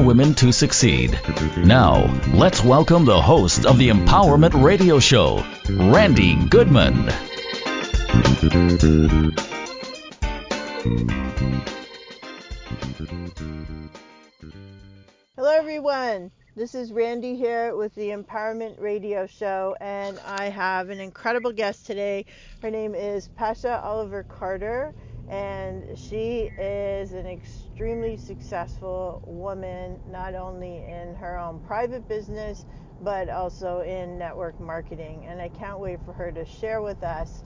Women to Succeed. Now, let's welcome the host of the Empowerment Radio Show, Randy Goodman. Hello, everyone. This is Randy here with the Empowerment Radio Show, and I have an incredible guest today. Her name is Pasha Oliver Carter, and she is an extremely successful woman, not only in her own private business, but also in network marketing. And I can't wait for her to share with us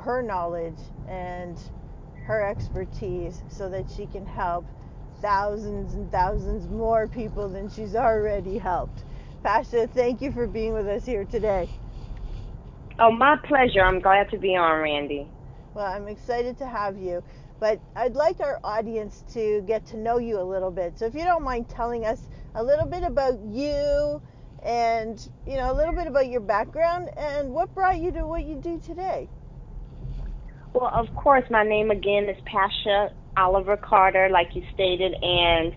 her knowledge and her expertise so that she can help thousands and thousands more people than she's already helped. Pasha, thank you for being with us here today. Oh, my pleasure. I'm glad to be on, Randy. Well, I'm excited to have you, but I'd like our audience to get to know you a little bit. So if you don't mind telling us a little bit about you and, you know, a little bit about your background and what brought you to what you do today. Well, of course, my name again is Pasha Oliver Carter, like you stated, and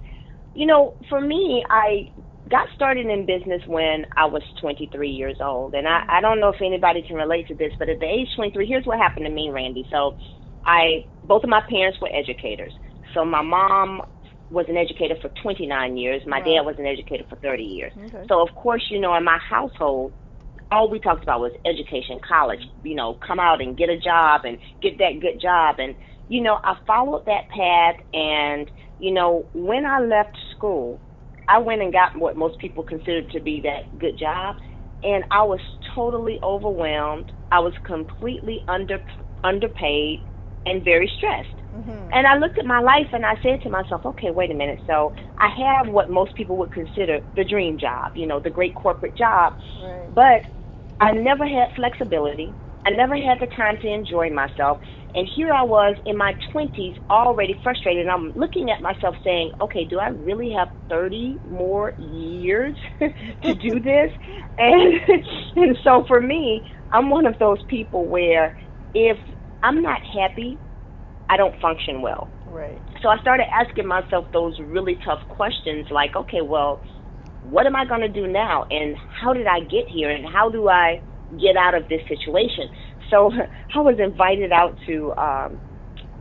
you know, for me, I got started in business when I was 23 years old. And I, I don't know if anybody can relate to this, but at the age 23, here's what happened to me, Randy. So I, both of my parents were educators. So my mom was an educator for 29 years. My wow. dad was an educator for 30 years. Okay. So of course, you know, in my household, all we talked about was education, college, you know, come out and get a job and get that good job. And, you know, I followed that path. And, you know, when I left school, I went and got what most people consider to be that good job, and I was totally overwhelmed. I was completely under underpaid and very stressed. Mm-hmm. And I looked at my life and I said to myself, okay, wait a minute. So I have what most people would consider the dream job, you know, the great corporate job. Right. But I never had flexibility. I never had the time to enjoy myself. And here I was in my 20s already frustrated. And I'm looking at myself saying, okay, do I really have 30 more years to do this? and, and so for me, I'm one of those people where if I'm not happy, I don't function well. Right. So I started asking myself those really tough questions like, okay, well, what am I going to do now? And how did I get here? And how do I get out of this situation? So I was invited out to um,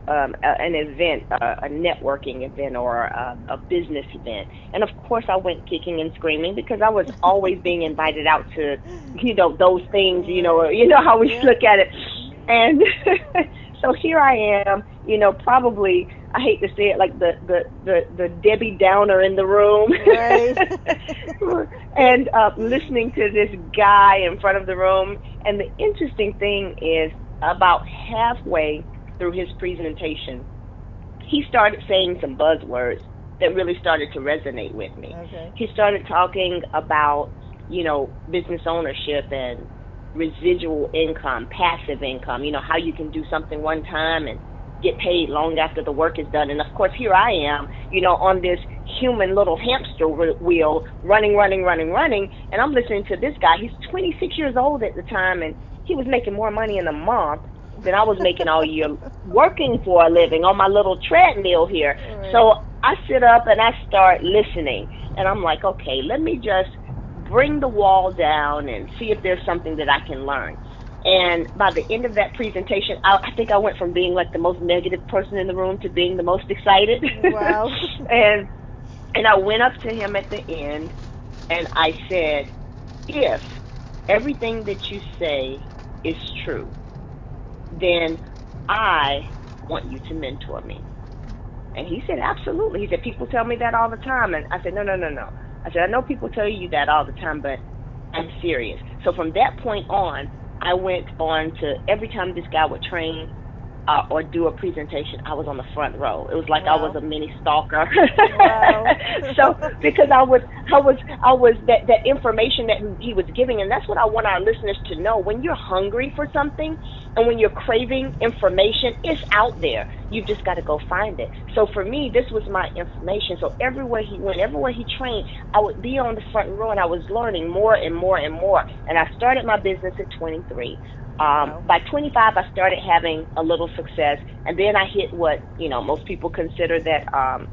um, a, an event, a, a networking event or a, a business event, and of course I went kicking and screaming because I was always being invited out to, you know, those things. You know, you know how we yeah. look at it, and so here I am. You know, probably I hate to say it, like the the the, the Debbie Downer in the room, right? and uh, listening to this guy in front of the room. And the interesting thing is, about halfway through his presentation, he started saying some buzzwords that really started to resonate with me. Okay. He started talking about, you know, business ownership and residual income, passive income, you know, how you can do something one time and get paid long after the work is done. And of course, here I am, you know, on this human little hamster wheel, running, running, running, running. And I'm listening to this guy. He's 26 years old at the time, and he was making more money in a month than I was making all year working for a living on my little treadmill here. Right. So I sit up and I start listening, and I'm like, okay, let me just bring the wall down and see if there's something that I can learn. And by the end of that presentation, I, I think I went from being like the most negative person in the room to being the most excited. Wow. and and I went up to him at the end and I said, if everything that you say is true, then I want you to mentor me. And he said, absolutely. He said, people tell me that all the time. And I said, no, no, no, no. I said, I know people tell you that all the time, but I'm serious. So from that point on, I went on to every time this guy would train, uh, or do a presentation, I was on the front row. It was like wow. I was a mini stalker. wow. so because I was I was I was that that information that he was giving, and that's what I want our listeners to know. When you're hungry for something, and when you're craving information, it's out there. You've just got to go find it. So for me, this was my information. So everywhere he went, everywhere he trained, I would be on the front row, and I was learning more and more and more. And I started my business at 23. Um, by 25, I started having a little success, and then I hit what you know most people consider that um,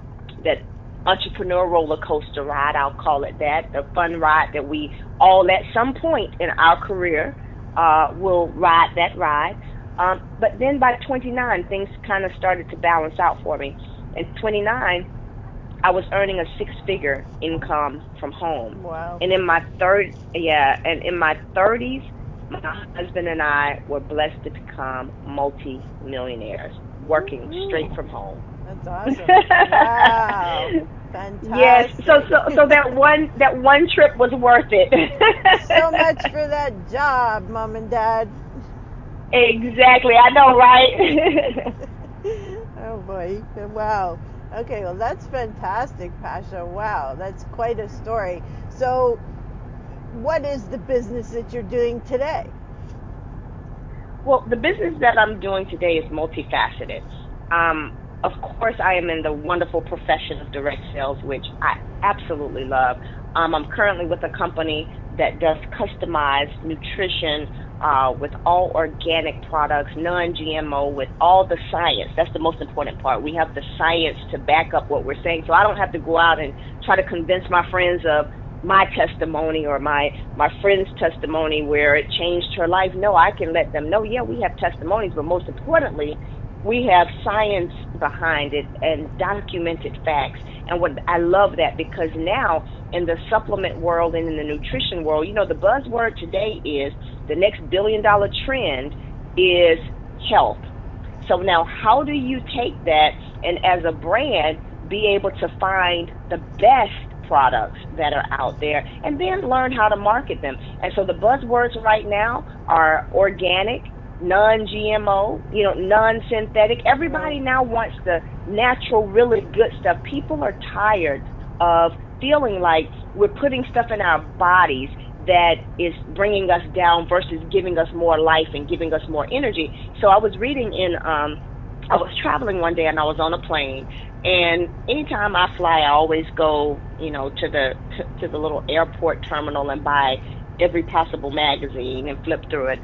that entrepreneur roller coaster ride. I'll call it that, the fun ride that we all at some point in our career uh, will ride that ride. Um, but then by 29, things kind of started to balance out for me. At 29, I was earning a six-figure income from home. Wow. And in my third, yeah, and in my 30s my husband and I were blessed to become multi-millionaires, working Ooh. straight from home. That's awesome. wow. Fantastic. Yes. So so so that one that one trip was worth it. so much for that job, mom and dad. Exactly. I know, right? oh boy. Wow. Okay, well that's fantastic, Pasha. Wow, that's quite a story. So what is the business that you're doing today? Well, the business that I'm doing today is multifaceted. Um, of course, I am in the wonderful profession of direct sales, which I absolutely love. Um, I'm currently with a company that does customized nutrition uh, with all organic products, non GMO, with all the science. That's the most important part. We have the science to back up what we're saying. So I don't have to go out and try to convince my friends of my testimony or my my friend's testimony where it changed her life no i can let them know yeah we have testimonies but most importantly we have science behind it and documented facts. And what i love that because now in the supplement world and in the nutrition world you know the buzzword today is the next billion dollar trend is health. So now how do you take that and as a brand be able to find the best products that are out there and then learn how to market them. And so the buzzwords right now are organic, non-GMO, you know, non-synthetic. Everybody now wants the natural, really good stuff. People are tired of feeling like we're putting stuff in our bodies that is bringing us down versus giving us more life and giving us more energy. So I was reading in um I was traveling one day and I was on a plane and anytime I fly, I always go, you know, to the to, to the little airport terminal and buy every possible magazine and flip through it.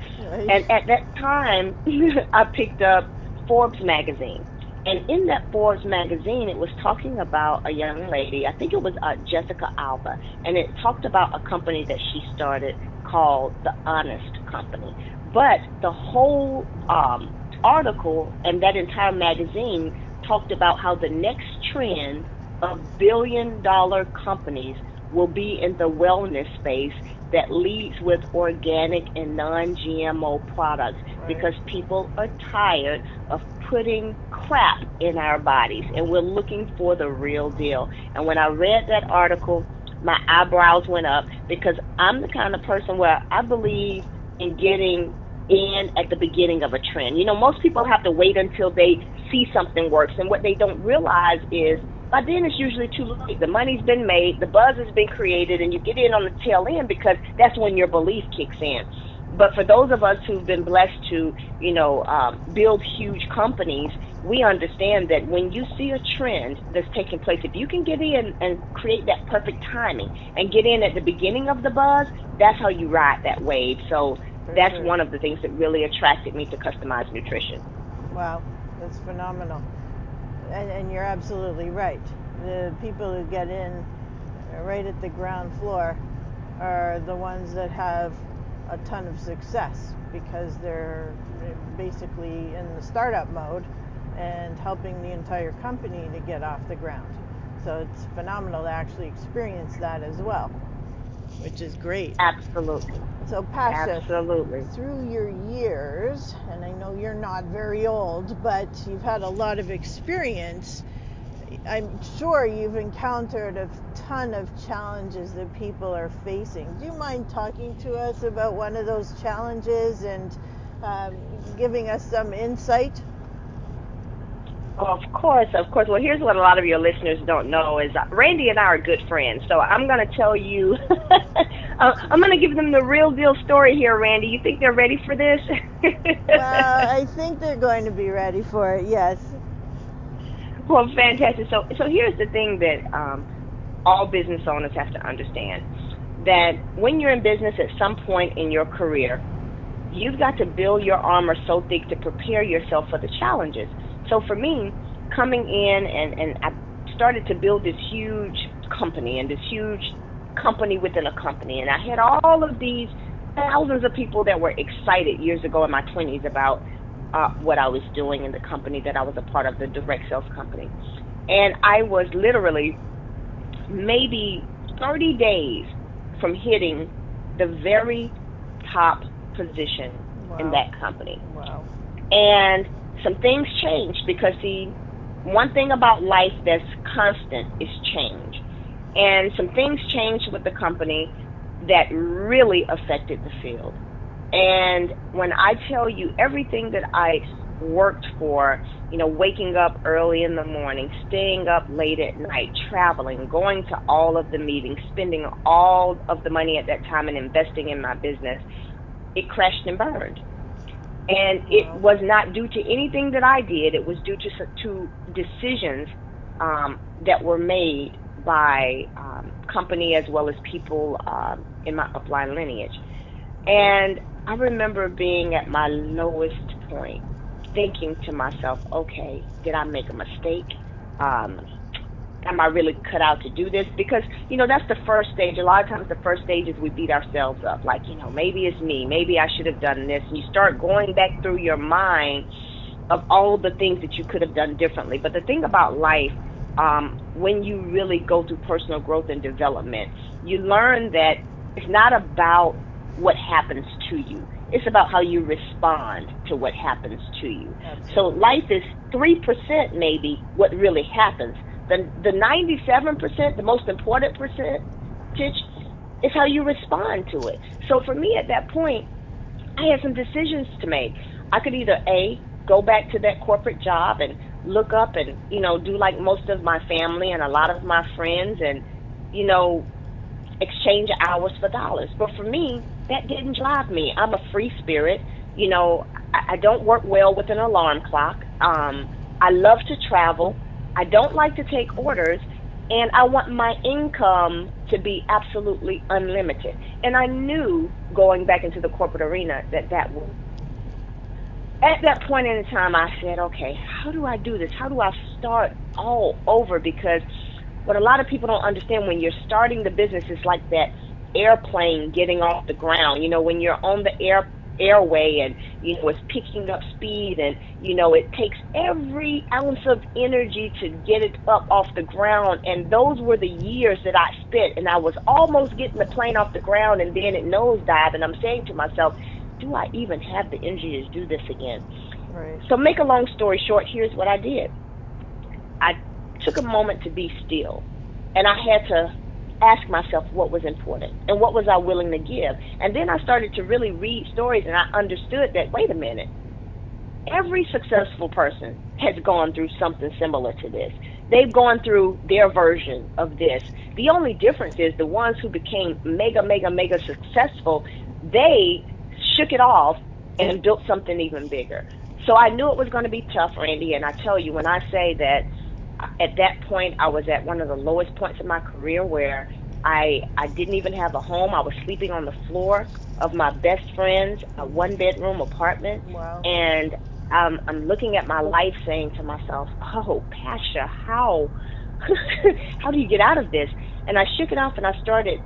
And at that time, I picked up Forbes magazine. And in that Forbes magazine, it was talking about a young lady. I think it was uh, Jessica Alba, and it talked about a company that she started called the Honest Company. But the whole um, article and that entire magazine talked about how the next trend of billion dollar companies will be in the wellness space that leads with organic and non GMO products right. because people are tired of putting crap in our bodies and we're looking for the real deal. And when I read that article, my eyebrows went up because I'm the kind of person where I believe in getting in at the beginning of a trend. You know, most people have to wait until they see something works, and what they don't realize is by then it's usually too late. The money's been made, the buzz has been created, and you get in on the tail end because that's when your belief kicks in. But for those of us who've been blessed to, you know, um, build huge companies, we understand that when you see a trend that's taking place, if you can get in and create that perfect timing and get in at the beginning of the buzz, that's how you ride that wave. So For that's sure. one of the things that really attracted me to customized nutrition. Wow, that's phenomenal. And, and you're absolutely right. The people who get in right at the ground floor are the ones that have a ton of success because they're basically in the startup mode and helping the entire company to get off the ground. So it's phenomenal to actually experience that as well, which is great. Absolutely. So, Pasha, Absolutely. through your years, and I know you're not very old, but you've had a lot of experience. I'm sure you've encountered a ton of challenges that people are facing. Do you mind talking to us about one of those challenges and um, giving us some insight? Of course, of course. Well, here's what a lot of your listeners don't know is Randy and I are good friends. So I'm going to tell you, uh, I'm going to give them the real deal story here, Randy. You think they're ready for this? well, I think they're going to be ready for it. Yes. Well, fantastic. So, so here's the thing that um, all business owners have to understand: that when you're in business, at some point in your career, you've got to build your armor so thick to prepare yourself for the challenges. So for me, coming in and, and I started to build this huge company and this huge company within a company. And I had all of these thousands of people that were excited years ago in my 20s about uh, what I was doing in the company that I was a part of, the direct sales company. And I was literally maybe 30 days from hitting the very top position wow. in that company. Wow. And some things changed because see, one thing about life that's constant is change. And some things changed with the company that really affected the field. And when I tell you everything that I worked for, you know, waking up early in the morning, staying up late at night, traveling, going to all of the meetings, spending all of the money at that time and investing in my business, it crashed and burned and it was not due to anything that I did. It was due to to decisions um, that were made by um, company as well as people um, in my upline lineage. And I remember being at my lowest point, thinking to myself, "Okay, did I make a mistake? Um, am I really cut out to do this? Because, you know, that's the first stage. A lot of times the first stage is we beat ourselves up. Like, you know, maybe it's me. Maybe I should have done this. And you start going back through your mind of all the things that you could have done differently. But the thing about life, um, when you really go through personal growth and development, you learn that it's not about what happens to you. It's about how you respond to what happens to you. Absolutely. So life is 3% maybe what really happens. The the 97%, the most important percentage, is how you respond to it. So for me at that point, I had some decisions to make. I could either a go back to that corporate job and look up and you know do like most of my family and a lot of my friends and you know exchange hours for dollars. But for me, that didn't drive me. I'm a free spirit. You know, I, I don't work well with an alarm clock. Um, I love to travel. I don't like to take orders, and I want my income to be absolutely unlimited. And I knew going back into the corporate arena that that would. At that point in time, I said, okay, how do I do this? How do I start all over? Because what a lot of people don't understand when you're starting the business is like that airplane getting off the ground. You know, when you're on the air airway and you know it's picking up speed and you know it takes every ounce of energy to get it up off the ground. And those were the years that I spent and I was almost getting the plane off the ground and then it nosedived and I'm saying to myself do I even have the energy to do this again? Right. So make a long story short here's what I did. I took a moment to be still and I had to ask myself what was important and what was I willing to give. And then I started to really read stories and I understood that, wait a minute, every successful person has gone through something similar to this. They've gone through their version of this. The only difference is the ones who became mega, mega, mega successful, they shook it off and built something even bigger. So I knew it was going to be tough, Randy. And I tell you, when I say that at that point I was at one of the lowest points in my career where I I didn't even have a home. I was sleeping on the floor of my best friend's a one bedroom apartment. Wow. And um, I'm looking at my life saying to myself, "Oh, Pasha, how how do you get out of this?" And I shook it off and I started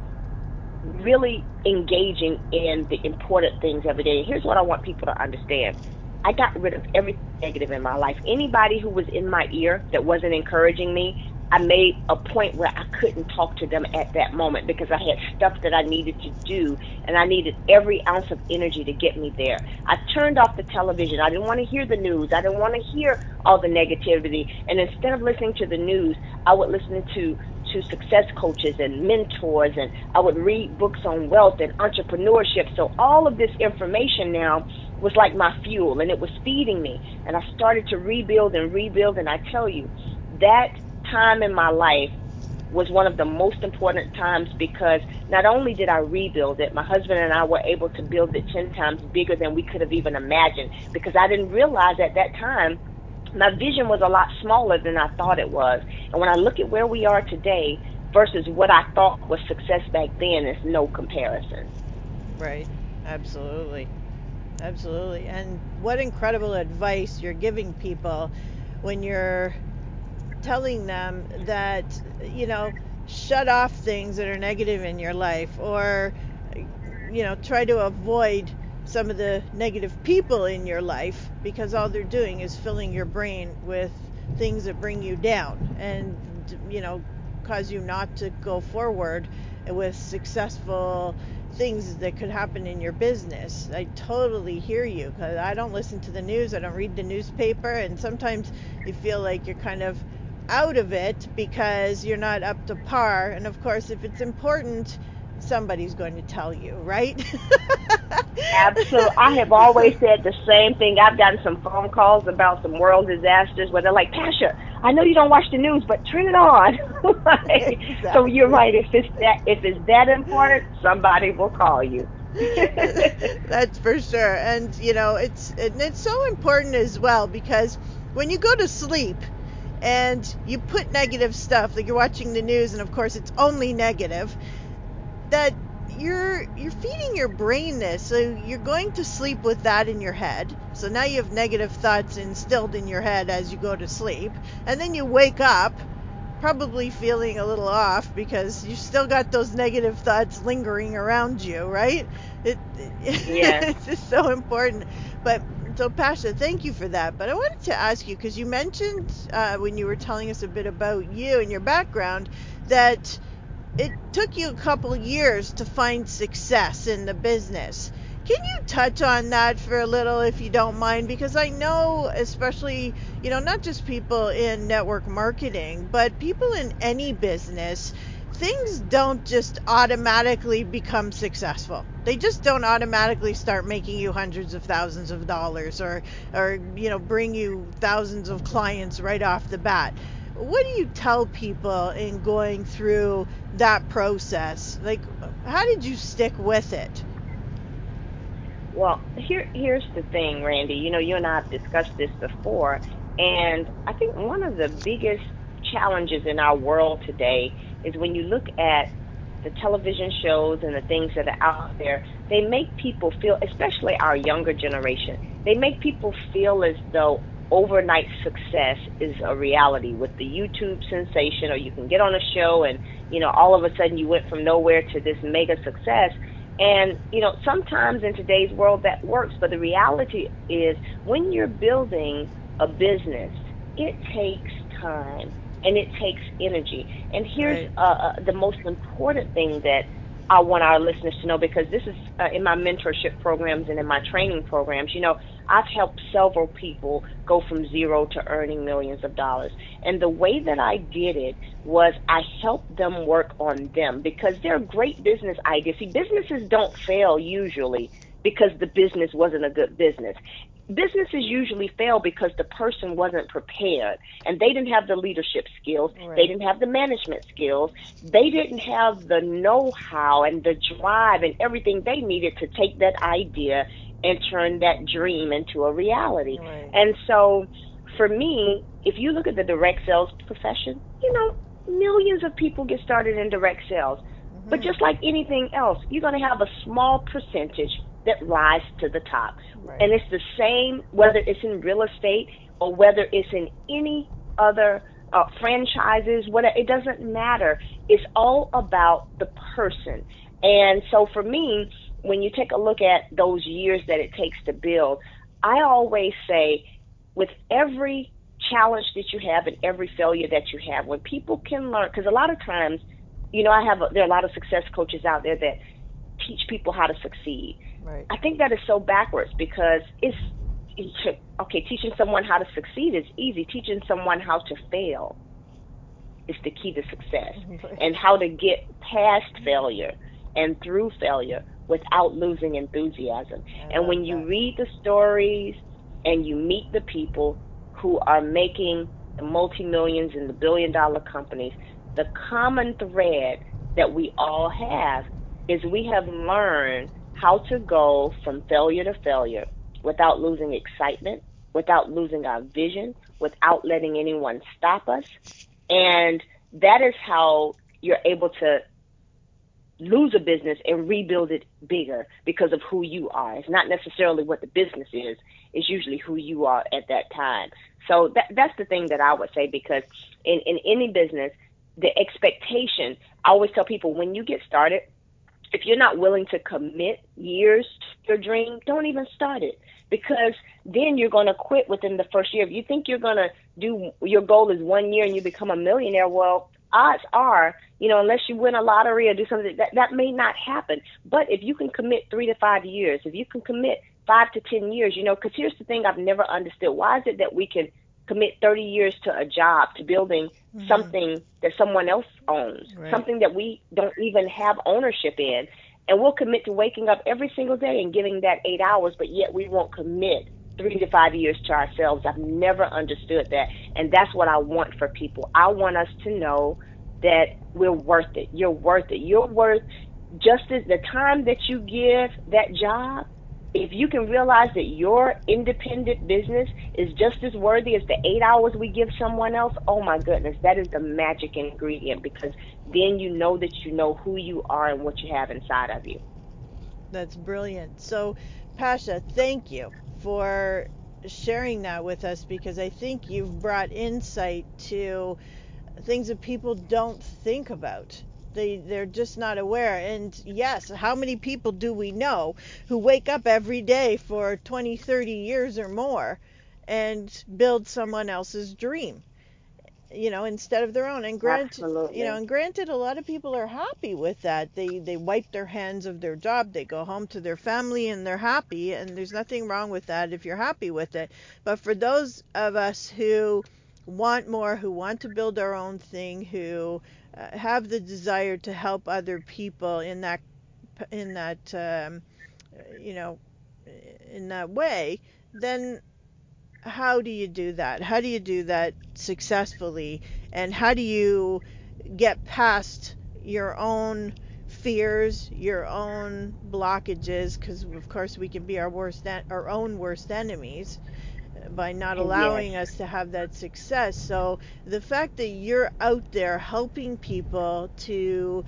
really engaging in the important things every day. Here's what I want people to understand. I got rid of everything negative in my life. Anybody who was in my ear that wasn't encouraging me, I made a point where I couldn't talk to them at that moment because I had stuff that I needed to do and I needed every ounce of energy to get me there. I turned off the television. I didn't want to hear the news. I didn't want to hear all the negativity. And instead of listening to the news, I would listen to to success coaches and mentors, and I would read books on wealth and entrepreneurship. So all of this information now was like my fuel, and it was feeding me. And I started to rebuild and rebuild. And I tell you, that time in my life was one of the most important times because not only did I rebuild it, my husband and I were able to build it 10 times bigger than we could have even imagined because I didn't realize at that time my vision was a lot smaller than I thought it was. And when I look at where we are today versus what I thought was success back then, it's no comparison. Right. Absolutely. Absolutely. And what incredible advice you're giving people when you're telling them that, you know, shut off things that are negative in your life or, you know, try to avoid some of the negative people in your life because all they're doing is filling your brain with things that bring you down and, you know, cause you not to go forward with successful things that could happen in your business. I totally hear you because I don't listen to the news, I don't read the newspaper, and sometimes you feel like you're kind of out of it because you're not up to par. And of course, if it's important, somebody's going to tell you, right? Absolutely. I have always said the same thing. I've gotten some phone calls about some world disasters where they're like, Pasha, I know you don't watch the news, but turn it on. exactly. So you're right. If it's that if it's that important, somebody will call you. That's for sure. And you know, it's it's so important as well because when you go to sleep and you put negative stuff like you're watching the news and of course it's only negative that you're you're feeding your brain this so you're going to sleep with that in your head. So now you have negative thoughts instilled in your head as you go to sleep. And then you wake up probably feeling a little off because you still got those negative thoughts lingering around you right? It, yeah. it's just so important. But so pasha thank you for that. But i wanted to ask you because you mentioned uh, when you were telling us a bit about you and your background that it took you a couple years to find success in the business. Can you touch on that for a little if you don't mind? Because I know, especially, you know, not just people in network marketing, but people in any business, things don't just automatically become successful. They just don't automatically start making you hundreds of thousands of dollars or, or you know, bring you thousands of clients right off the bat what do you tell people in going through that process? Like, how did you stick with it? Well, here here's the thing, Randy. You know, you and I have discussed this before, and I think one of the biggest challenges in our world today is when you look at the television shows and the things that are out there, they make people feel, especially our younger generation, they make people feel as though overnight success is a reality with the YouTube sensation, or you can get on a show and, you know, all of a sudden you went from nowhere to this mega success. And, you know, sometimes in today's world that works, but the reality is when you're building a business, it takes time and it takes energy. And here's right. uh, uh, the most important thing that I want our listeners to know because this is uh, in my mentorship programs and in my training programs. You know, I've helped several people go from zero to earning millions of dollars. And the way that I did it was I helped them work on them because they're great business ideas. See, businesses don't fail usually because the business wasn't a good business businesses usually fail because the person wasn't prepared and they didn't have the leadership skills right. they didn't have the management skills they didn't have the know-how and the drive and everything they needed to take that idea and turn that dream into a reality right. and so for me if you look at the direct sales profession you know millions of people get started in direct sales mm-hmm. but just like anything else you're going to have a small percentage that rise to the top. Right. And it's the same whether it's in real estate or whether it's in any other uh, franchises, whatever, it doesn't matter. It's all about the person. And so for me, when you take a look at those years that it takes to build, I always say with every challenge that you have and every failure that you have, when people can learn, because a lot of times, you know, I have, a, there are a lot of success coaches out there that teach people how to succeed. Right. I think that is so backwards because it's okay. Teaching someone how to succeed is easy. Teaching someone how to fail is the key to success and how to get past failure and through failure without losing enthusiasm. and when you that. read the stories and you meet the people who are making the multi millions and the billion dollar companies, the common thread that we all have is we have learned how to go from failure to failure without losing excitement, without losing our vision, without letting anyone stop us. And that is how you're able to lose a business and rebuild it bigger because of who you are. It's not necessarily what the business is, it's usually who you are at that time. So that that's the thing that I would say because in, in any business, the expectation, I always tell people when you get started, if you're not willing to commit years to your dream, don't even start it because then you're going to quit within the first year. If you think you're going to do your goal is one year and you become a millionaire, well, odds are, you know, unless you win a lottery or do something, that, that may not happen. But if you can commit three to five years, if you can commit five to 10 years, you know, because here's the thing I've never understood. Why is it that we can commit 30 years to a job, to building mm-hmm. something that someone else owns, right. something that we don't even have ownership in? And we'll commit to waking up every single day and giving that eight hours, but yet we won't commit three to five years to ourselves. I've never understood that. And that's what I want for people. I want us to know that we're worth it. You're worth it. You're worth just as the time that you give that job. If you can realize that your independent business is just as worthy as the eight hours we give someone else, oh my goodness, that is the magic ingredient because then you know that you know who you are and what you have inside of you. That's brilliant. So, Pasha, thank you for sharing that with us because I think you've brought insight to things that people don't think about. They they're just not aware. And yes, how many people do we know who wake up every day for 20, 30 years or more and build someone else's dream? you know, instead of their own. And granted, Absolutely. you know, and granted, a lot of people are happy with that. They they wipe their hands of their job, they go home to their family, and they're happy. And there's nothing wrong with that if you're happy with it. But for those of us who want more, who want to build our own thing, who uh, have the desire to help other people in that in that um, you know in that way, then how do you do that? How do you do that successfully? And how do you get past your own fears, your own blockages? Because of course we can be our worst, our own worst enemies by not allowing yes. us to have that success. So the fact that you're out there helping people to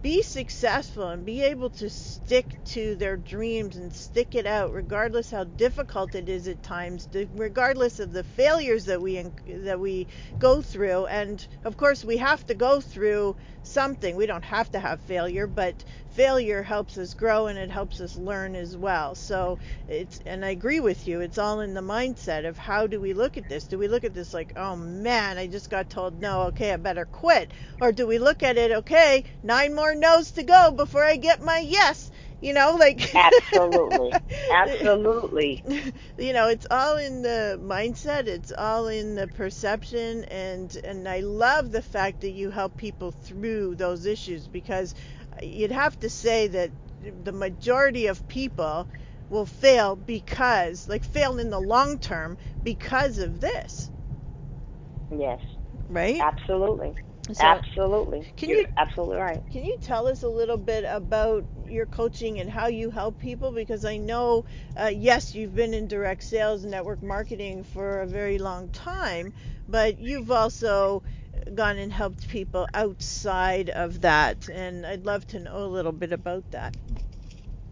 be successful and be able to stick to their dreams and stick it out regardless how difficult it is at times regardless of the failures that we that we go through and of course we have to go through something we don't have to have failure but failure helps us grow and it helps us learn as well so it's and I agree with you it's all in the mindset of how do we look at this do we look at this like oh man I just got told no okay I better quit or do we look at it okay nine more no's to go before I get my yes. You know, like absolutely, absolutely. You know, it's all in the mindset. It's all in the perception, and and I love the fact that you help people through those issues because you'd have to say that the majority of people will fail because, like, fail in the long term because of this. Yes. Right. Absolutely. So, absolutely. Can You're you absolutely right. Can you tell us a little bit about your coaching and how you help people? Because I know, uh, yes, you've been in direct sales and network marketing for a very long time, but you've also gone and helped people outside of that, and I'd love to know a little bit about that.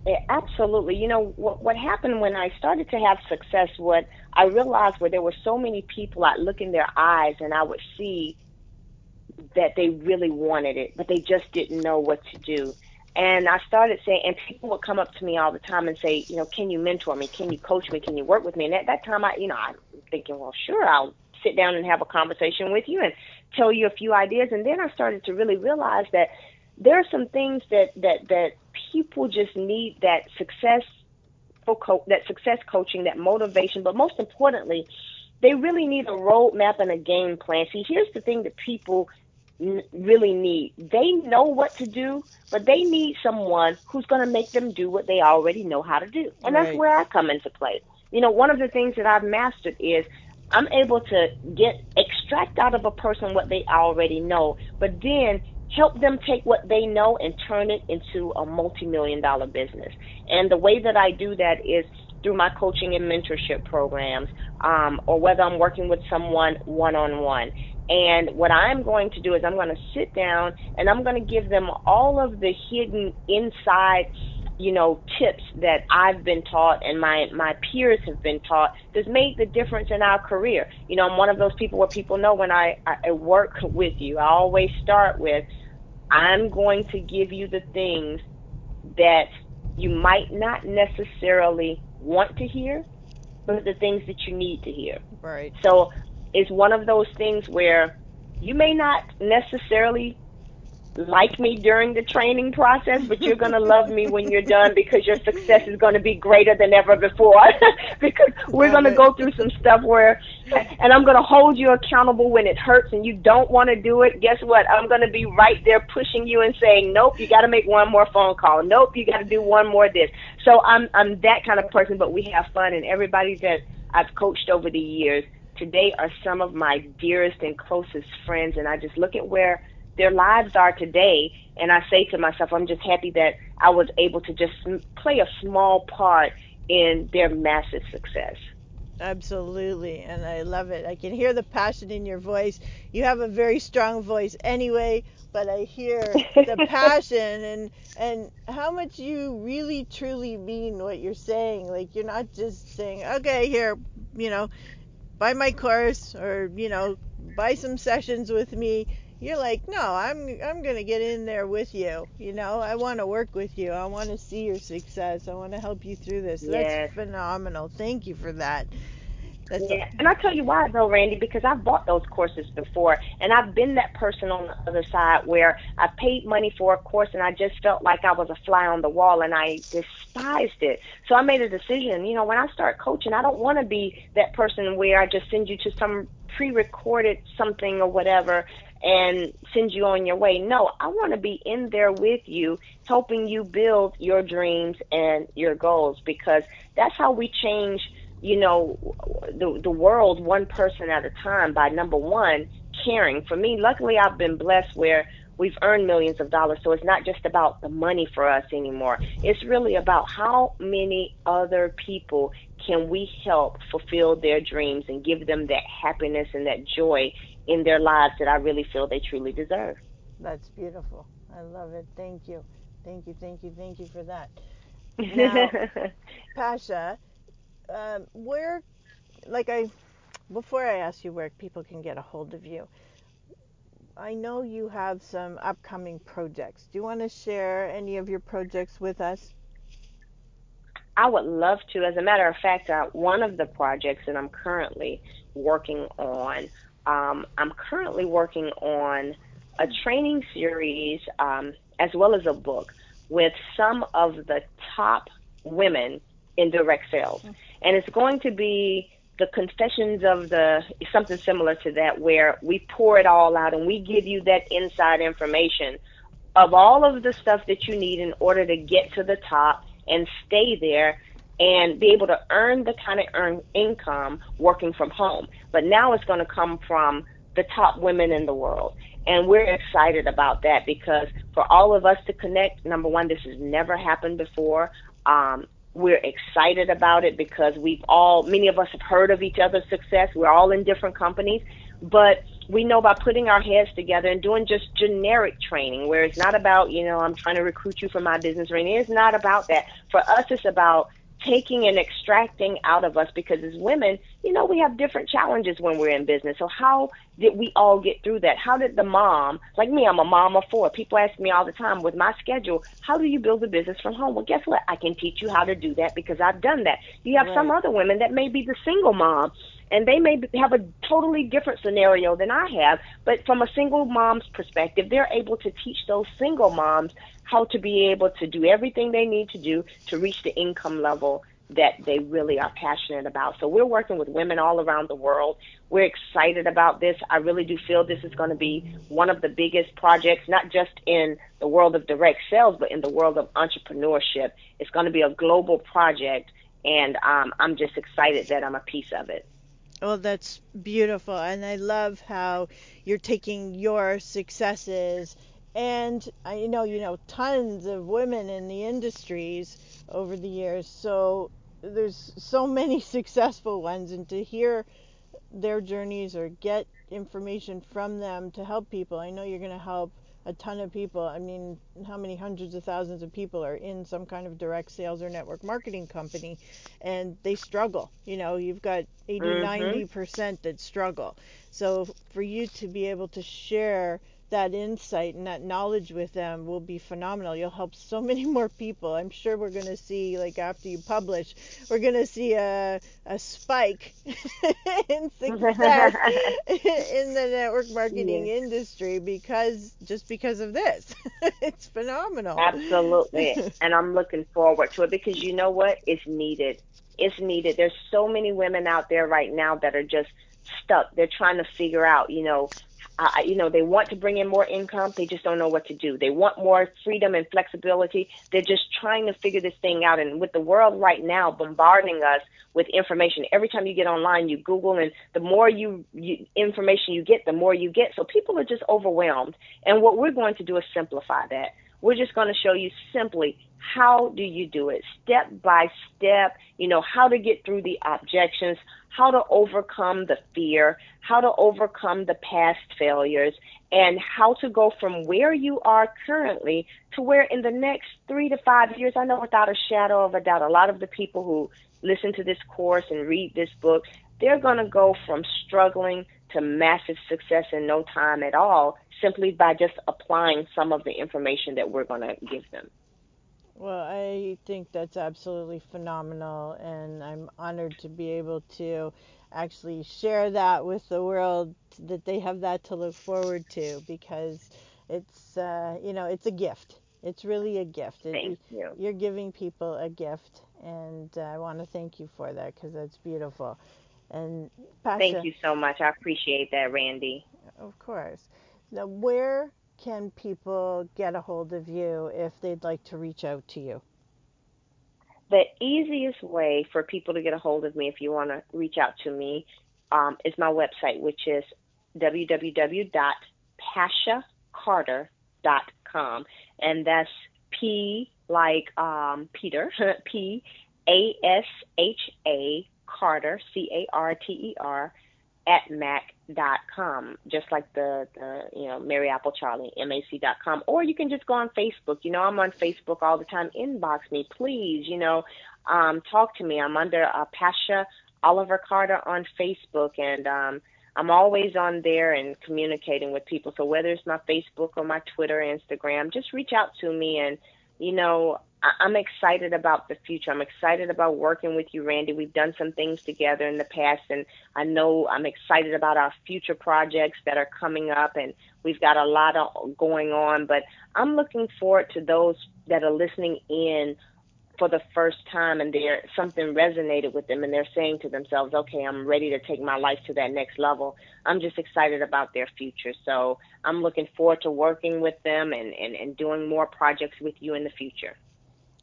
Yeah, absolutely. You know what what happened when I started to have success? What I realized where there were so many people, I'd look in their eyes and I would see that they really wanted it, but they just didn't know what to do. And I started saying, and people would come up to me all the time and say, you know, can you mentor me? Can you coach me? Can you work with me? And at that time, I, you know, I'm thinking, well, sure, I'll sit down and have a conversation with you and tell you a few ideas. And then I started to really realize that there are some things that that that people just need that success co- that success coaching, that motivation, but most importantly, they really need a roadmap and a game plan. See, here's the thing that people n- really need. They know what to do, but they need someone who's going to make them do what they already know how to do. And that's where I come into play. You know, one of the things that I've mastered is I'm able to get extract out of a person what they already know, but then help them take what they know and turn it into a multi-million dollar business. And the way that I do that is through my coaching and mentorship programs, um, or whether I'm working with someone one-on-one. And what I'm going to do is I'm going to sit down and I'm going to give them all of the hidden inside you know tips that I've been taught and my my peers have been taught that's made the difference in our career. You know, I'm one of those people where people know when I, I work with you, I always start with I'm going to give you the things that you might not necessarily want to hear, but the things that you need to hear. Right. So it's one of those things where you may not necessarily like me during the training process, but you're going to love me when you're done because your success is going to be greater than ever before. because we're going to go through some stuff where, and I'm going to hold you accountable when it hurts and you don't want to do it. Guess what? I'm going to be right there pushing you and saying, nope, you got to make one more phone call. Nope, you got to do one more this. So I'm, I'm that kind of person, but we have fun and everybody that I've coached over the years today are some of my dearest and closest friends. And I just look at where their lives are today. And I say to myself, I'm just happy that I was able to just play a small part in their massive success. Absolutely, and I love it. I can hear the passion in your voice. You have a very strong voice anyway, but I hear the passion and and how much you really truly mean what you're saying. Like you're not just saying, "Okay, here, you know, buy my course or, you know, buy some sessions with me." You're like, "No, I'm I'm going to get in there with you. You know, I want to work with you. I want to see your success. I want to help you through this." Yes. That's phenomenal. Thank you for that. That's Yeah, and I tell you why though, Randy, because I've bought those courses before, and I've been that person on the other side where I paid money for a course and I just felt like I was a fly on the wall and I despised it. So I made a decision. You know, when I start coaching, I don't want to be that person where I just send you to some pre-recorded something or whatever and send you on your way. No, I want to be in there with you, helping you build your dreams and your goals because that's how we change you know the the world one person at a time by number one caring for me luckily i've been blessed where we've earned millions of dollars so it's not just about the money for us anymore it's really about how many other people can we help fulfill their dreams and give them that happiness and that joy in their lives that i really feel they truly deserve That's beautiful. I love it. Thank you. Thank you. Thank you. Thank you for that. Now, Pasha, um, where, like I, before I ask you where people can get a hold of you, I know you have some upcoming projects. Do you want to share any of your projects with us? I would love to. As a matter of fact, uh, one of the projects that I'm currently working on, um, I'm currently working on a training series um, as well as a book with some of the top women in direct sales. And it's going to be the confessions of the something similar to that where we pour it all out and we give you that inside information of all of the stuff that you need in order to get to the top and stay there and be able to earn the kind of earn income working from home. But now it's going to come from the top women in the world. And we're excited about that because for all of us to connect, number one, this has never happened before. Um, we're excited about it because we've all, many of us have heard of each other's success. We're all in different companies, but we know by putting our heads together and doing just generic training where it's not about, you know, I'm trying to recruit you for my business or anything. It's not about that. For us, it's about taking and extracting out of us because as women, you know, we have different challenges when we're in business. So how did we all get through that? How did the mom, like me, I'm a mom of four. People ask me all the time with my schedule, how do you build a business from home? Well, guess what? I can teach you how to do that because I've done that. You have some other women that may be the single mom and they may have a totally different scenario than I have. But from a single mom's perspective, they're able to teach those single moms how to be able to do everything they need to do to reach the income level that they really are passionate about. So we're working with women all around the world. We're excited about this. I really do feel this is going to be one of the biggest projects, not just in the world of direct sales, but in the world of entrepreneurship. It's going to be a global project, and um, I'm just excited that I'm a piece of it. Well, that's beautiful. And I love how you're taking your successes and I know you know tons of women in the industries over the years. So there's so many successful ones and to hear their journeys or get information from them to help people. I know you're going to help a ton of people. I mean, how many hundreds of thousands of people are in some kind of direct sales or network marketing company and they struggle. You know, you've got 80, mm-hmm. 90% that struggle. So for you to be able to share that insight and that knowledge with them will be phenomenal. You'll help so many more people. I'm sure we're going to see, like after you publish, we're going to see a, a spike in success in the network marketing yes. industry because just because of this. it's phenomenal. Absolutely. and I'm looking forward to it because you know what? It's needed. It's needed. There's so many women out there right now that are just stuck. They're trying to figure out, you know, you know, they want to bring in more income. They just don't know what to do. They want more freedom and flexibility. They're just trying to figure this thing out. And with the world right now bombarding us with information, every time you get online, you Google, and the more you, you information you get, the more you get. So people are just overwhelmed. And what we're going to do is simplify that. We're just going to show you simply how do you do it, step by step. You know how to get through the objections, how to overcome the fear, how to overcome the past failures, and how to go from where you are currently to where in the next three to five years, I know without a shadow of a doubt, a lot of the people who listen to this course and read this book, they're going to go from struggling to massive success in no time at all simply by just applying some of the information that we're going to give them. Well, I think that's absolutely phenomenal, and I'm honored to be able to actually share that with the world that they have that to look forward to because it's uh, you know it's a gift. It's really a gift. Thank you. You're giving people a gift, and uh, I want to thank you for that because that's beautiful. And Pasha, thank you so much. I appreciate that, Randi. Of course. Now, where can people get a hold of you if they'd like to reach out to you? The easiest way for people to get a hold of me, if you want to reach out to me, um, is my website, which is www.pashacarter.com. And that's P like um, Peter, P A S H A Carter, C A R T E R, at mac.com, just like the, the you know, Mary Apple Charlie, mac.com. Or you can just go on Facebook. You know, I'm on Facebook all the time. Inbox me, please. You know, um, talk to me. I'm under uh, Pasha Oliver Carter on Facebook, and um, I'm always on there and communicating with people. So whether it's my Facebook or my Twitter, Instagram, just reach out to me and you know, I'm excited about the future. I'm excited about working with you, Randi. We've done some things together in the past, and I know I'm excited about our future projects that are coming up, and we've got a lot of going on. But I'm looking forward to those that are listening in for the first time and they're something resonated with them and they're saying to themselves, okay, I'm ready to take my life to that next level. I'm just excited about their future. So I'm looking forward to working with them and, and, and doing more projects with you in the future.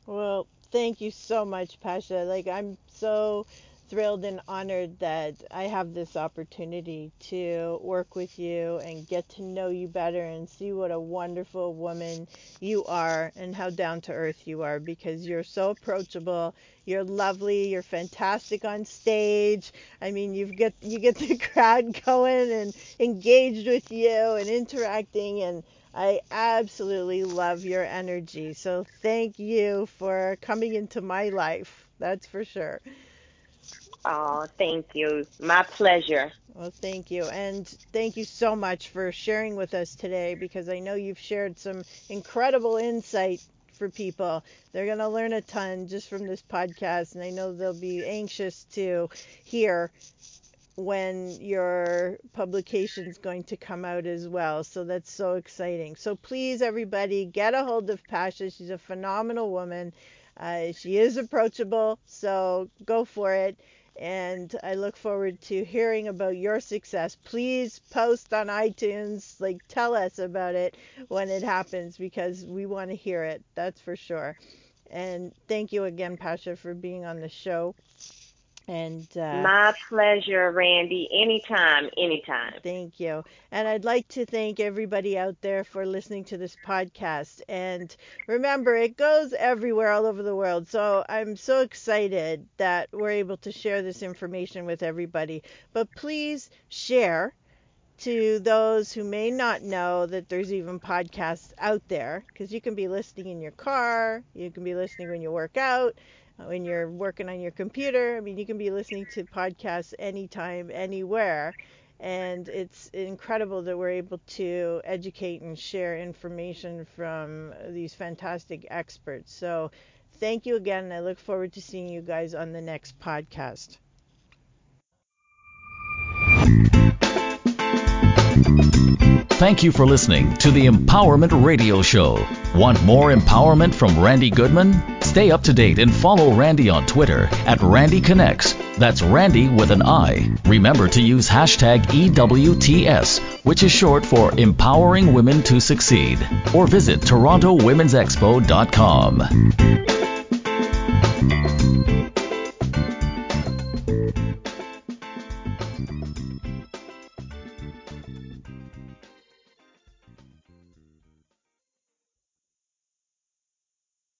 Well, thank you so much, Pasha. Like, I'm so thrilled and honored that I have this opportunity to work with you and get to know you better and see what a wonderful woman you are and how down to earth you are because you're so approachable. You're lovely. You're fantastic on stage. I mean, you get you get the crowd going and engaged with you and interacting and I absolutely love your energy. So thank you for coming into my life. That's for sure. Oh, thank you. My pleasure. Well, thank you. And thank you so much for sharing with us today because I know you've shared some incredible insight for people. They're going to learn a ton just from this podcast, and I know they'll be anxious to hear when your publication is going to come out as well. So that's so exciting. So please, everybody, get a hold of Pasha. She's a phenomenal woman. Uh, she is approachable, so go for it. And I look forward to hearing about your success. Please post on iTunes, like tell us about it when it happens because we want to hear it. That's for sure. And thank you again, Pasha, for being on the show. And uh, my pleasure, Randi. Anytime, anytime. Thank you. And I'd like to thank everybody out there for listening to this podcast. And remember, it goes everywhere all over the world. So I'm so excited that we're able to share this information with everybody. But please share to those who may not know that there's even podcasts out there because you can be listening in your car, you can be listening when you work out when you're working on your computer. I mean, you can be listening to podcasts anytime, anywhere. And it's incredible that we're able to educate and share information from these fantastic experts. So, thank you again. and I look forward to seeing you guys on the next podcast. Thank you for listening to the Empowerment Radio Show. Want more empowerment from Randi Goodman? Stay up to date and follow Randi on Twitter at Randi Connects. That's Randi with an I. Remember to use hashtag EWTS, which is short for Empowering Women to Succeed, or visit TorontoWomen'sExpo.com.